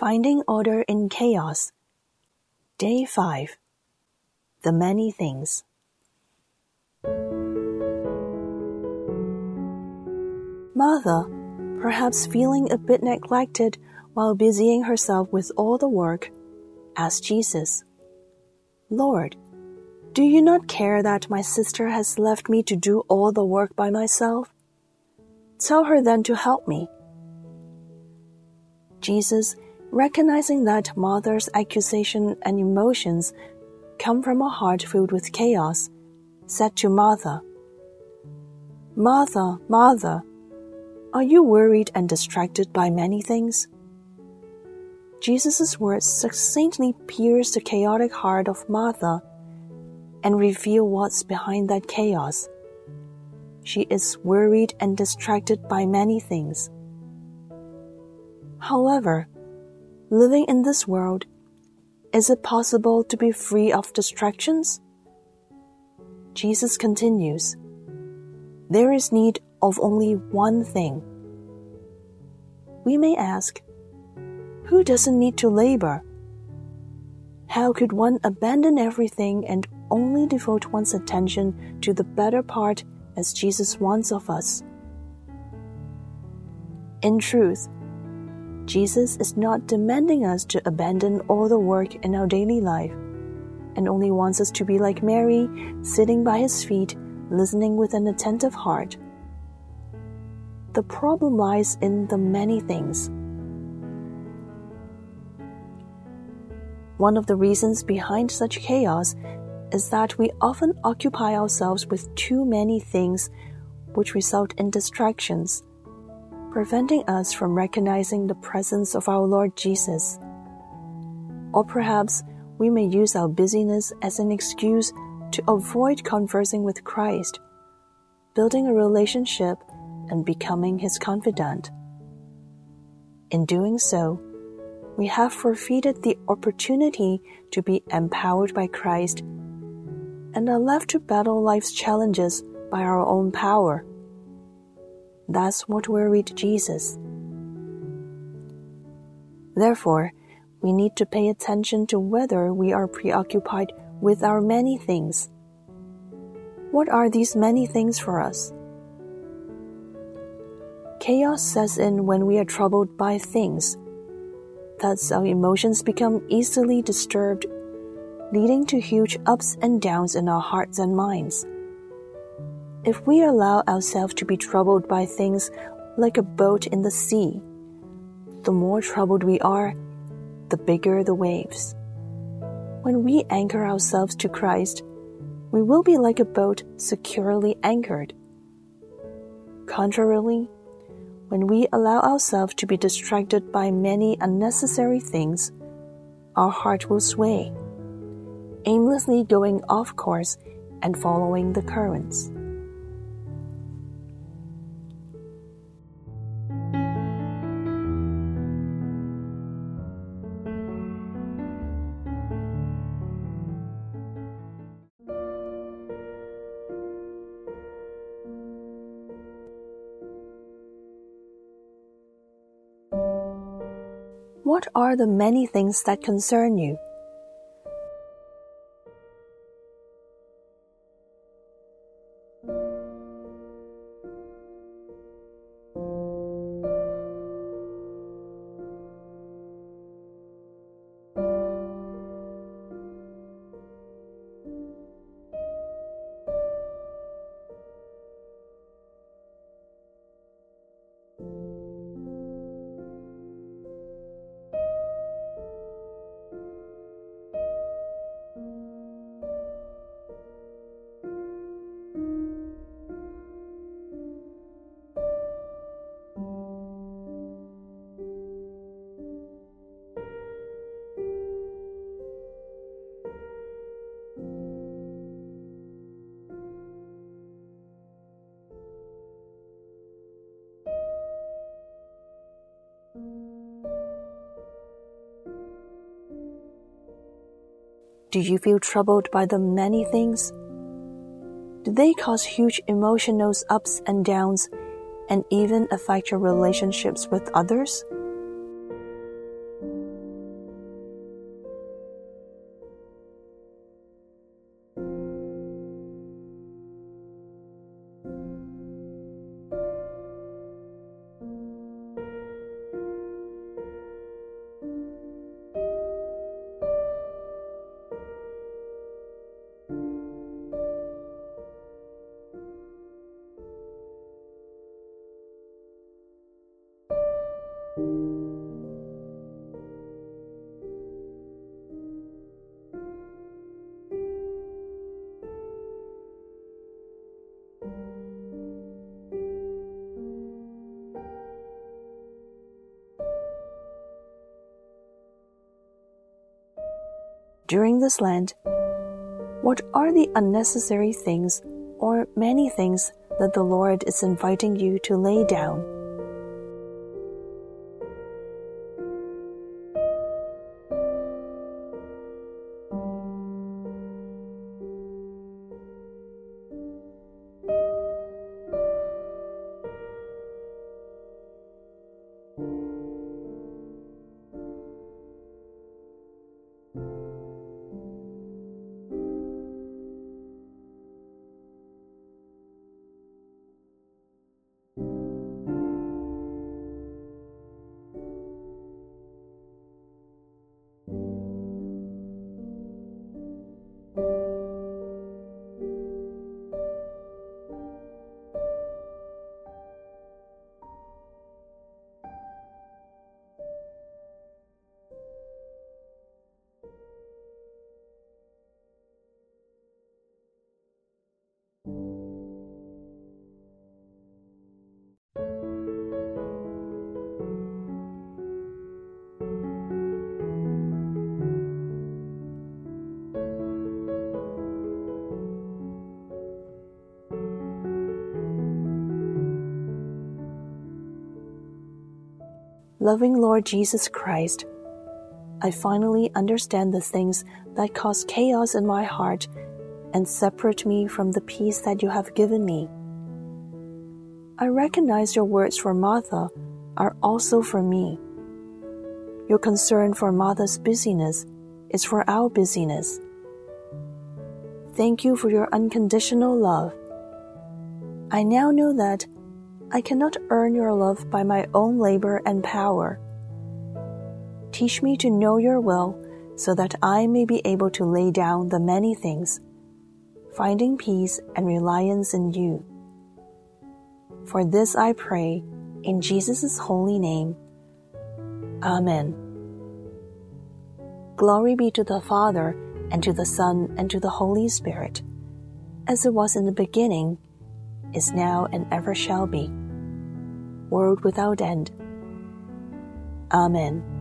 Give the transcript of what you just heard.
Finding Order in Chaos. Day 5. The Many Things. Martha, perhaps feeling a bit neglected while busying herself with all the work, asked Jesus, Lord, do you not care that my sister has left me to do all the work by myself? Tell her then to help me. Jesus, recognizing that Martha's accusation and emotions come from a heart filled with chaos, said to Martha, Martha, Martha, are you worried and distracted by many things? Jesus' words succinctly pierce the chaotic heart of Martha and reveal what's behind that chaos. She is worried and distracted by many things. However, living in this world, is it possible to be free of distractions? Jesus continues, There is need of only one thing. We may ask, Who doesn't need to labor? How could one abandon everything and only devote one's attention to the better part as Jesus wants of us? In truth, Jesus is not demanding us to abandon all the work in our daily life and only wants us to be like Mary, sitting by his feet, listening with an attentive heart. The problem lies in the many things. One of the reasons behind such chaos is that we often occupy ourselves with too many things which result in distractions preventing us from recognizing the presence of our Lord Jesus. Or perhaps we may use our busyness as an excuse to avoid conversing with Christ, building a relationship, and becoming His confidant. In doing so, we have forfeited the opportunity to be empowered by Christ and are left to battle life's challenges by our own power. That's what worried Jesus. Therefore, we need to pay attention to whether we are preoccupied with our many things. What are these many things for us? Chaos sets in when we are troubled by things. Thus, our emotions become easily disturbed, leading to huge ups and downs in our hearts and minds. If we allow ourselves to be troubled by things like a boat in the sea, the more troubled we are, the bigger the waves. When we anchor ourselves to Christ, we will be like a boat securely anchored. Contrarily, when we allow ourselves to be distracted by many unnecessary things, our heart will sway, aimlessly going off course and following the currents. What are the many things that concern you? Do you feel troubled by the many things? Do they cause huge emotional ups and downs and even affect your relationships with others? During this land? what are the unnecessary things or many things that the Lord is inviting you to lay down? Loving Lord Jesus Christ, I finally understand the things that cause chaos in my heart and separate me from the peace that you have given me. I recognize your words for Martha are also for me. Your concern for Martha's busyness is for our busyness. Thank you for your unconditional love. I now know that I cannot earn your love by my own labor and power. Teach me to know your will so that I may be able to lay down the many things, finding peace and reliance in you. For this I pray in Jesus' holy name. Amen. Glory be to the Father, and to the Son, and to the Holy Spirit, as it was in the beginning, is now, and ever shall be world without end. Amen.